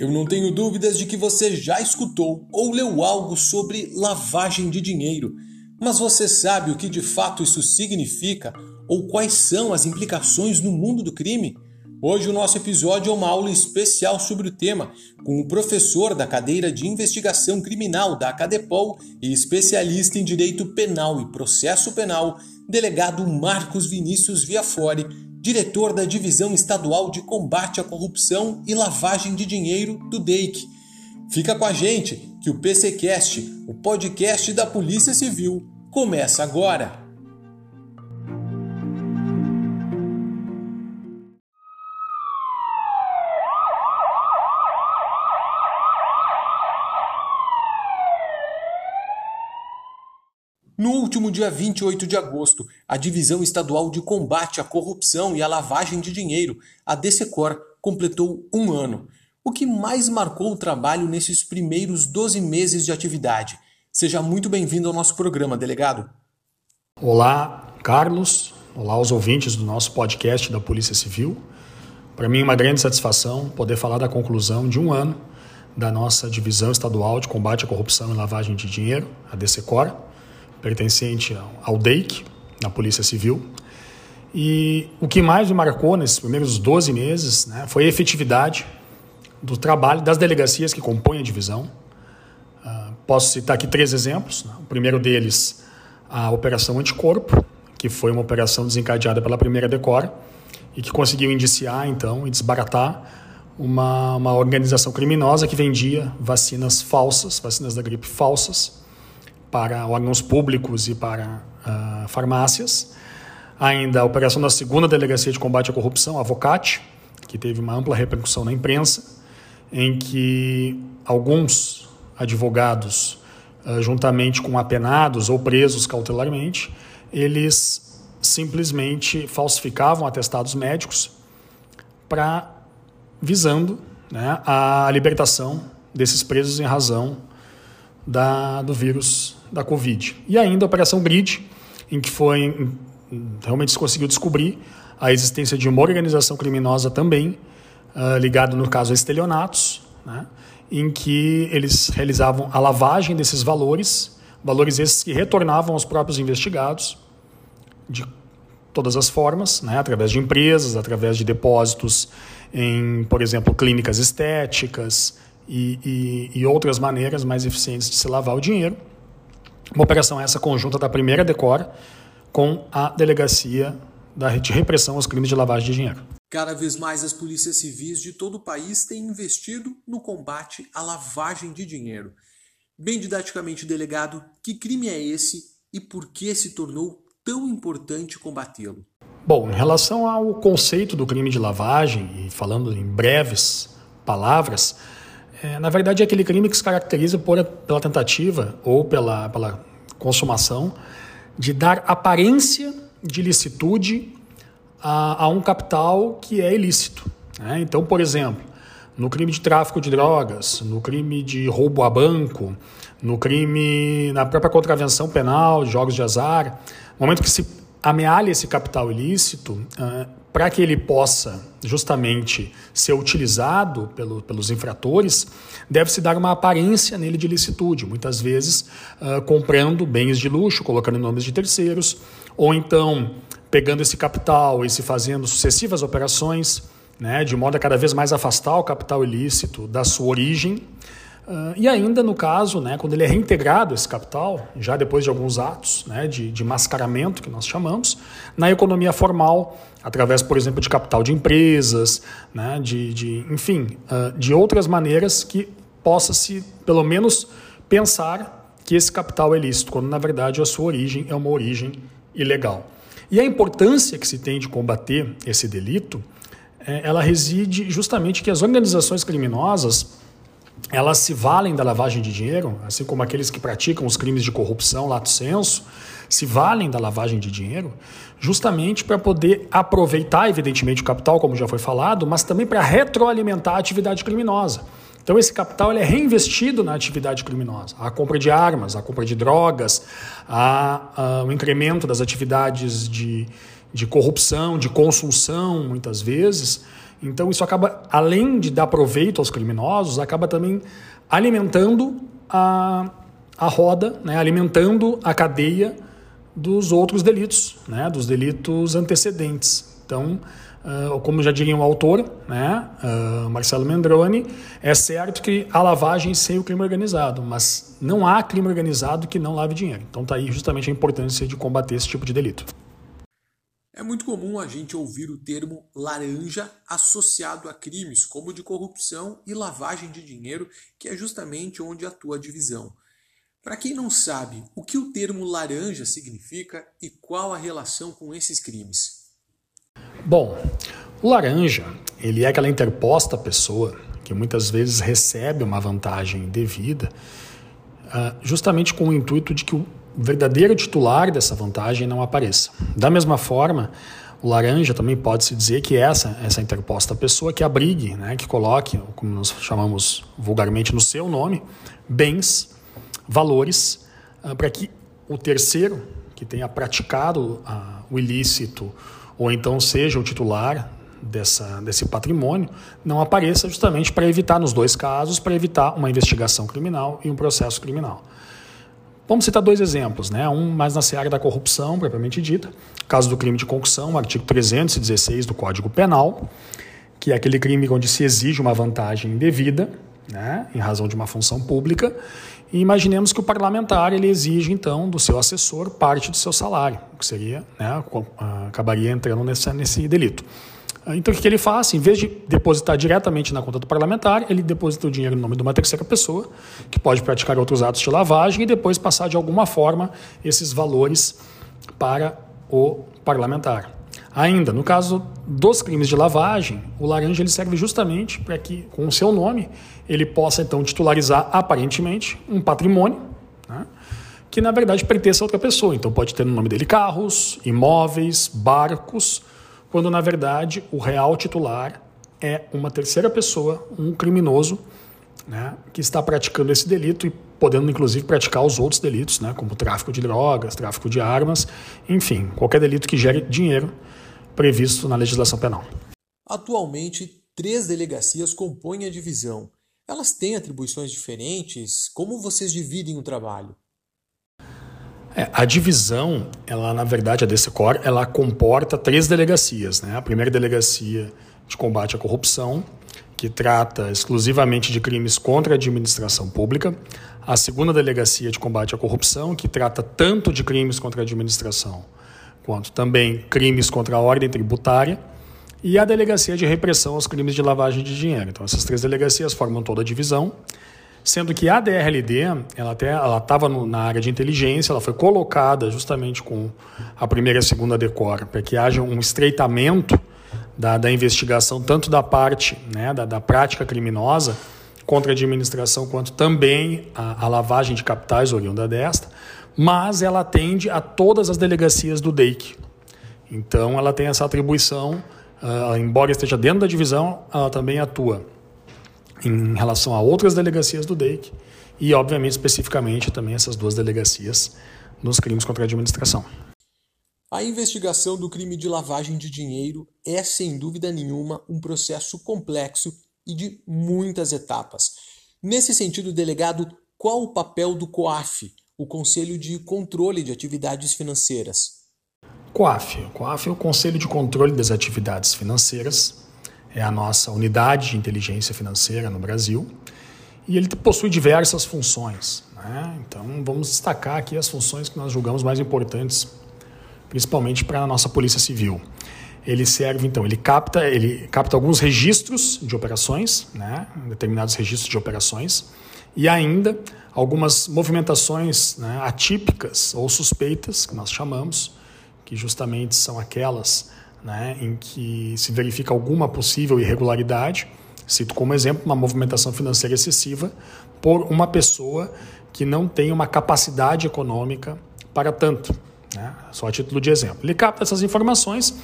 Eu não tenho dúvidas de que você já escutou ou leu algo sobre lavagem de dinheiro, mas você sabe o que de fato isso significa ou quais são as implicações no mundo do crime? Hoje o nosso episódio é uma aula especial sobre o tema, com o professor da cadeira de investigação criminal da Acadepol e especialista em direito penal e processo penal, delegado Marcos Vinícius Viafore, diretor da Divisão Estadual de Combate à Corrupção e Lavagem de Dinheiro do DEIC. Fica com a gente que o PCcast, o podcast da Polícia Civil, começa agora. Último dia 28 de agosto, a Divisão Estadual de Combate à Corrupção e à Lavagem de Dinheiro, a DCCOR, completou um ano. O que mais marcou o trabalho nesses primeiros 12 meses de atividade? Seja muito bem-vindo ao nosso programa, delegado. Olá, Carlos. Olá aos ouvintes do nosso podcast da Polícia Civil. Para mim é uma grande satisfação poder falar da conclusão de um ano da nossa Divisão Estadual de Combate à Corrupção e Lavagem de Dinheiro, a DCCOR pertencente ao DEIC, na Polícia Civil. E o que mais me marcou nesses primeiros 12 meses né, foi a efetividade do trabalho das delegacias que compõem a divisão. Uh, posso citar aqui três exemplos. Né? O primeiro deles, a Operação Anticorpo, que foi uma operação desencadeada pela primeira Decora e que conseguiu indiciar, então, e desbaratar uma, uma organização criminosa que vendia vacinas falsas, vacinas da gripe falsas, para órgãos públicos e para uh, farmácias. Ainda a operação da segunda Delegacia de Combate à Corrupção, a Avocate, que teve uma ampla repercussão na imprensa, em que alguns advogados, uh, juntamente com apenados ou presos cautelarmente, eles simplesmente falsificavam atestados médicos para visando né, a libertação desses presos em razão da, do vírus da Covid. E ainda a Operação Grid, em que foi realmente se conseguiu descobrir a existência de uma organização criminosa também, uh, ligada no caso a estelionatos, né, em que eles realizavam a lavagem desses valores, valores esses que retornavam aos próprios investigados de todas as formas, né, através de empresas, através de depósitos em, por exemplo, clínicas estéticas e, e, e outras maneiras mais eficientes de se lavar o dinheiro. Uma operação essa conjunta da primeira Decora com a Delegacia da de Repressão aos Crimes de Lavagem de Dinheiro. Cada vez mais as polícias civis de todo o país têm investido no combate à lavagem de dinheiro. Bem didaticamente, delegado, que crime é esse e por que se tornou tão importante combatê-lo? Bom, em relação ao conceito do crime de lavagem, e falando em breves palavras, é, na verdade, é aquele crime que se caracteriza por, pela tentativa ou pela, pela consumação de dar aparência de licitude a, a um capital que é ilícito. Né? Então, por exemplo, no crime de tráfico de drogas, no crime de roubo a banco, no crime, na própria contravenção penal jogos de azar, no momento que se amealha esse capital ilícito, para que ele possa justamente ser utilizado pelo, pelos infratores, deve-se dar uma aparência nele de licitude, muitas vezes uh, comprando bens de luxo, colocando nomes de terceiros, ou então pegando esse capital e se fazendo sucessivas operações, né, de modo a cada vez mais afastar o capital ilícito da sua origem, Uh, e ainda no caso, né, quando ele é reintegrado, esse capital, já depois de alguns atos né, de, de mascaramento, que nós chamamos, na economia formal, através, por exemplo, de capital de empresas, né, de, de, enfim, uh, de outras maneiras que possa-se, pelo menos, pensar que esse capital é lícito, quando na verdade a sua origem é uma origem ilegal. E a importância que se tem de combater esse delito, é, ela reside justamente que as organizações criminosas elas se valem da lavagem de dinheiro, assim como aqueles que praticam os crimes de corrupção, lato senso, se valem da lavagem de dinheiro, justamente para poder aproveitar, evidentemente, o capital, como já foi falado, mas também para retroalimentar a atividade criminosa. Então, esse capital é reinvestido na atividade criminosa. A compra de armas, a compra de drogas, a, a, o incremento das atividades de, de corrupção, de consunção, muitas vezes. Então, isso acaba, além de dar proveito aos criminosos, acaba também alimentando a, a roda, né, alimentando a cadeia dos outros delitos, né, dos delitos antecedentes. Então, uh, como já diria o autor, né, uh, Marcelo Mendroni, é certo que há lavagem sem o crime organizado, mas não há crime organizado que não lave dinheiro. Então, está aí justamente a importância de combater esse tipo de delito. É muito comum a gente ouvir o termo laranja associado a crimes como de corrupção e lavagem de dinheiro, que é justamente onde atua a divisão. Para quem não sabe, o que o termo laranja significa e qual a relação com esses crimes? Bom, o laranja, ele é aquela interposta pessoa que muitas vezes recebe uma vantagem devida, ah, justamente com o intuito de que o verdadeiro titular dessa vantagem não apareça. Da mesma forma, o laranja também pode-se dizer que essa, essa interposta pessoa que abrigue, né, que coloque, como nós chamamos vulgarmente no seu nome, bens, valores, uh, para que o terceiro que tenha praticado uh, o ilícito ou então seja o titular dessa, desse patrimônio não apareça justamente para evitar, nos dois casos, para evitar uma investigação criminal e um processo criminal. Vamos citar dois exemplos, né? um mais na seara da corrupção, propriamente dita, caso do crime de concussão, artigo 316 do Código Penal, que é aquele crime onde se exige uma vantagem indevida, né, em razão de uma função pública, e imaginemos que o parlamentar ele exige então do seu assessor parte do seu salário, que seria, né, acabaria entrando nesse, nesse delito. Então, o que ele faz? Em vez de depositar diretamente na conta do parlamentar, ele deposita o dinheiro no nome de uma terceira pessoa, que pode praticar outros atos de lavagem e depois passar de alguma forma esses valores para o parlamentar. Ainda, no caso dos crimes de lavagem, o laranja ele serve justamente para que, com o seu nome, ele possa então titularizar aparentemente um patrimônio né, que na verdade pertence a outra pessoa. Então pode ter no nome dele carros, imóveis, barcos quando na verdade o real titular é uma terceira pessoa, um criminoso, né, que está praticando esse delito e podendo inclusive praticar os outros delitos, né, como tráfico de drogas, tráfico de armas, enfim, qualquer delito que gere dinheiro previsto na legislação penal. Atualmente, três delegacias compõem a divisão. Elas têm atribuições diferentes? Como vocês dividem o trabalho? É, a divisão, ela na verdade a DCCOR, ela comporta três delegacias, né? A primeira delegacia de combate à corrupção, que trata exclusivamente de crimes contra a administração pública. A segunda delegacia de combate à corrupção, que trata tanto de crimes contra a administração quanto também crimes contra a ordem tributária. E a delegacia de repressão aos crimes de lavagem de dinheiro. Então, essas três delegacias formam toda a divisão sendo que a DRLD ela até ela estava na área de inteligência, ela foi colocada justamente com a primeira e a segunda decor para que haja um estreitamento da, da investigação tanto da parte né, da, da prática criminosa contra a administração quanto também a, a lavagem de capitais oriunda desta, mas ela atende a todas as delegacias do DEIC. Então ela tem essa atribuição, uh, embora esteja dentro da divisão, ela também atua em relação a outras delegacias do DEIC e, obviamente, especificamente também essas duas delegacias nos crimes contra a administração. A investigação do crime de lavagem de dinheiro é, sem dúvida nenhuma, um processo complexo e de muitas etapas. Nesse sentido, delegado, qual o papel do COAF, o Conselho de Controle de Atividades Financeiras? COAF. O COAF é o Conselho de Controle das Atividades Financeiras é a nossa unidade de inteligência financeira no Brasil, e ele possui diversas funções. Né? Então, vamos destacar aqui as funções que nós julgamos mais importantes, principalmente para a nossa Polícia Civil. Ele serve, então, ele capta, ele capta alguns registros de operações, né? determinados registros de operações, e ainda algumas movimentações né, atípicas ou suspeitas, que nós chamamos, que justamente são aquelas né, em que se verifica alguma possível irregularidade. Cito como exemplo uma movimentação financeira excessiva por uma pessoa que não tem uma capacidade econômica para tanto. Né? Só a título de exemplo. Ele capta essas informações,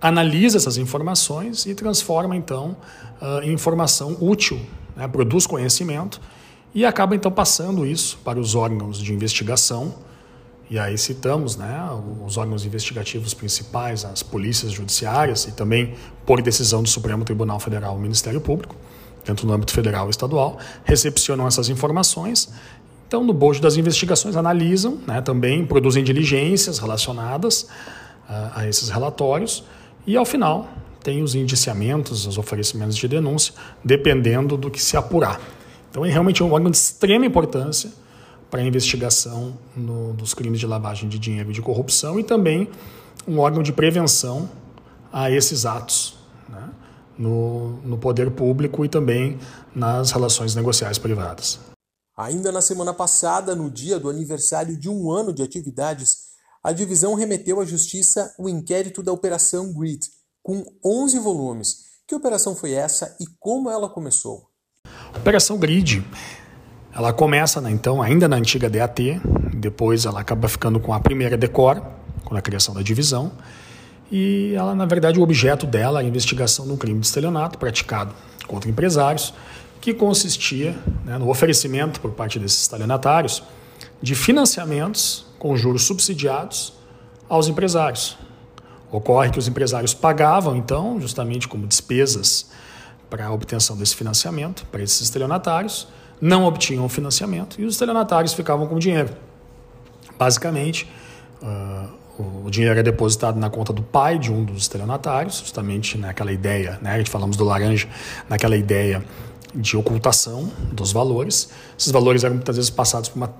analisa essas informações e transforma então uh, em informação útil, né? produz conhecimento e acaba então passando isso para os órgãos de investigação E aí citamos né, os órgãos investigativos principais, as polícias judiciárias e também, por decisão do Supremo Tribunal Federal, o Ministério Público, tanto no âmbito federal e estadual, recepcionam essas informações. Então, no bojo das investigações, analisam, né, também produzem diligências relacionadas a, a esses relatórios e, ao final, tem os indiciamentos, os oferecimentos de denúncia, dependendo do que se apurar. Então, é realmente um órgão de extrema importância para a investigação no, dos crimes de lavagem de dinheiro e de corrupção e também um órgão de prevenção a esses atos né, no, no poder público e também nas relações negociais privadas. Ainda na semana passada, no dia do aniversário de um ano de atividades, a divisão remeteu à Justiça o inquérito da Operação GRID, com 11 volumes. Que operação foi essa e como ela começou? Operação GRID ela começa, né, então, ainda na antiga DAT, depois ela acaba ficando com a primeira Decor, com a criação da divisão, e ela, na verdade, o objeto dela é a investigação de um crime de estelionato praticado contra empresários, que consistia né, no oferecimento por parte desses estelionatários de financiamentos com juros subsidiados aos empresários. Ocorre que os empresários pagavam, então, justamente como despesas para a obtenção desse financiamento para esses estelionatários, não obtinham financiamento e os estelionatários ficavam com o dinheiro. Basicamente, uh, o dinheiro é depositado na conta do pai de um dos estelionatários, justamente naquela ideia, né, a gente falamos do laranja, naquela ideia de ocultação dos valores. Esses valores eram muitas vezes passados por uma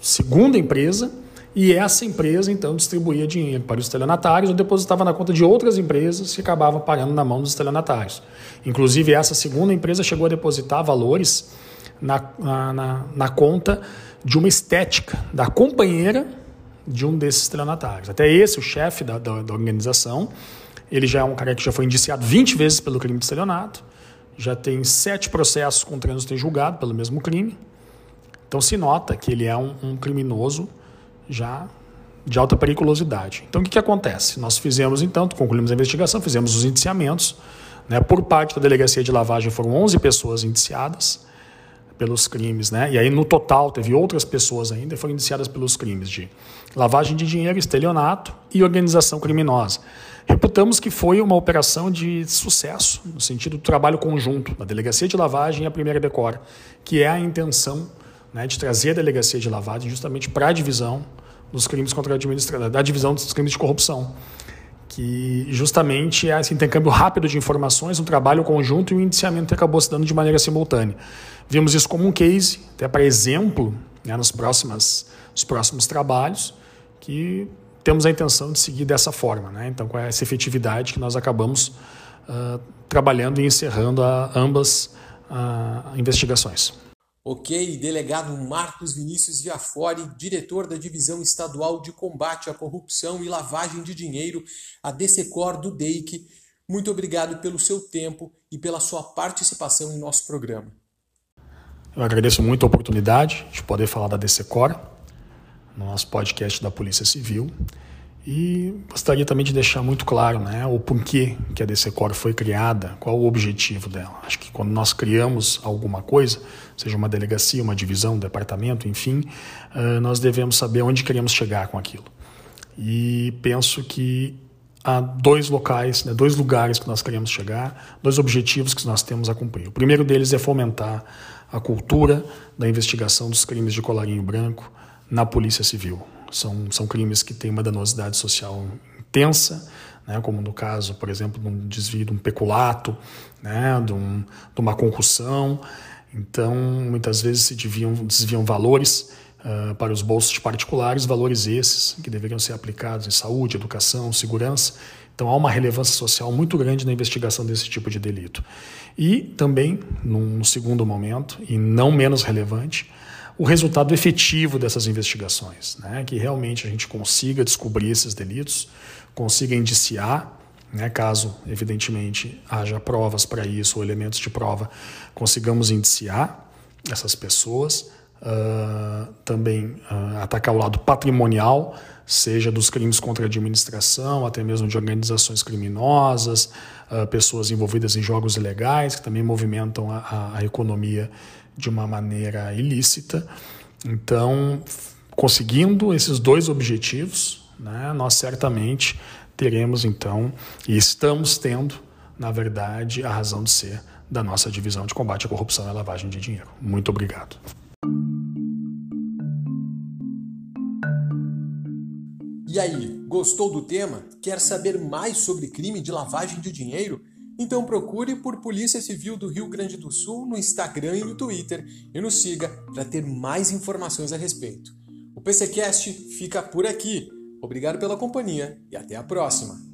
segunda empresa e essa empresa então distribuía dinheiro para os estelionatários ou depositava na conta de outras empresas que acabavam pagando na mão dos estelionatários. Inclusive, essa segunda empresa chegou a depositar valores na, na, na conta de uma estética da companheira de um desses estelionatários. Até esse, o chefe da, da, da, organização, ele já é um cara que já foi indiciado 20 vezes pelo crime de estelionato, já tem sete processos contra ele ter julgado pelo mesmo crime. Então se nota que ele é um, um criminoso já de alta periculosidade. Então o que, que acontece? Nós fizemos então, concluímos a investigação, fizemos os indiciamentos. Né? Por parte da delegacia de lavagem foram 11 pessoas indiciadas pelos crimes, né? E aí no total teve outras pessoas ainda que foram indiciadas pelos crimes de lavagem de dinheiro, estelionato e organização criminosa. Reputamos que foi uma operação de sucesso, no sentido do trabalho conjunto da Delegacia de Lavagem e a Primeira Decora, que é a intenção né, de trazer a Delegacia de Lavagem justamente para a divisão dos crimes contra a administração, da divisão dos crimes de corrupção que justamente é esse intercâmbio rápido de informações, um trabalho conjunto e um indiciamento acabou se dando de maneira simultânea. Vimos isso como um case, até para exemplo, né, nos, próximas, nos próximos trabalhos, que temos a intenção de seguir dessa forma. Né? Então, com essa efetividade que nós acabamos uh, trabalhando e encerrando a, ambas uh, investigações. Ok, delegado Marcos Vinícius Viafori, diretor da Divisão Estadual de Combate à Corrupção e Lavagem de Dinheiro, a DECECOR do DEIC, muito obrigado pelo seu tempo e pela sua participação em nosso programa. Eu agradeço muito a oportunidade de poder falar da DECECOR no nosso podcast da Polícia Civil e gostaria também de deixar muito claro né, o porquê que a DCCOR foi criada, qual o objetivo dela. Acho que quando nós criamos alguma coisa, seja uma delegacia, uma divisão, um departamento, enfim, uh, nós devemos saber onde queremos chegar com aquilo. E penso que há dois locais, né, dois lugares que nós queremos chegar, dois objetivos que nós temos a cumprir. O primeiro deles é fomentar a cultura da investigação dos crimes de colarinho branco na Polícia Civil. São, são crimes que têm uma danosidade social intensa, né, como no caso, por exemplo, de um desvio de um peculato, né, de, um, de uma concussão. Então, muitas vezes se desviam, desviam valores uh, para os bolsos particulares, valores esses que deveriam ser aplicados em saúde, educação, segurança. Então, há uma relevância social muito grande na investigação desse tipo de delito. E também, num segundo momento, e não menos relevante, o resultado efetivo dessas investigações, né? que realmente a gente consiga descobrir esses delitos, consiga indiciar, né? caso, evidentemente, haja provas para isso ou elementos de prova, consigamos indiciar essas pessoas, uh, também uh, atacar o lado patrimonial, seja dos crimes contra a administração, até mesmo de organizações criminosas, uh, pessoas envolvidas em jogos ilegais, que também movimentam a, a, a economia de uma maneira ilícita. Então, conseguindo esses dois objetivos, né, nós certamente teremos então, e estamos tendo, na verdade, a razão de ser da nossa divisão de combate à corrupção e lavagem de dinheiro. Muito obrigado. E aí, gostou do tema? Quer saber mais sobre crime de lavagem de dinheiro? Então procure por Polícia Civil do Rio Grande do Sul no Instagram e no Twitter e nos siga para ter mais informações a respeito. O PCcast fica por aqui. Obrigado pela companhia e até a próxima.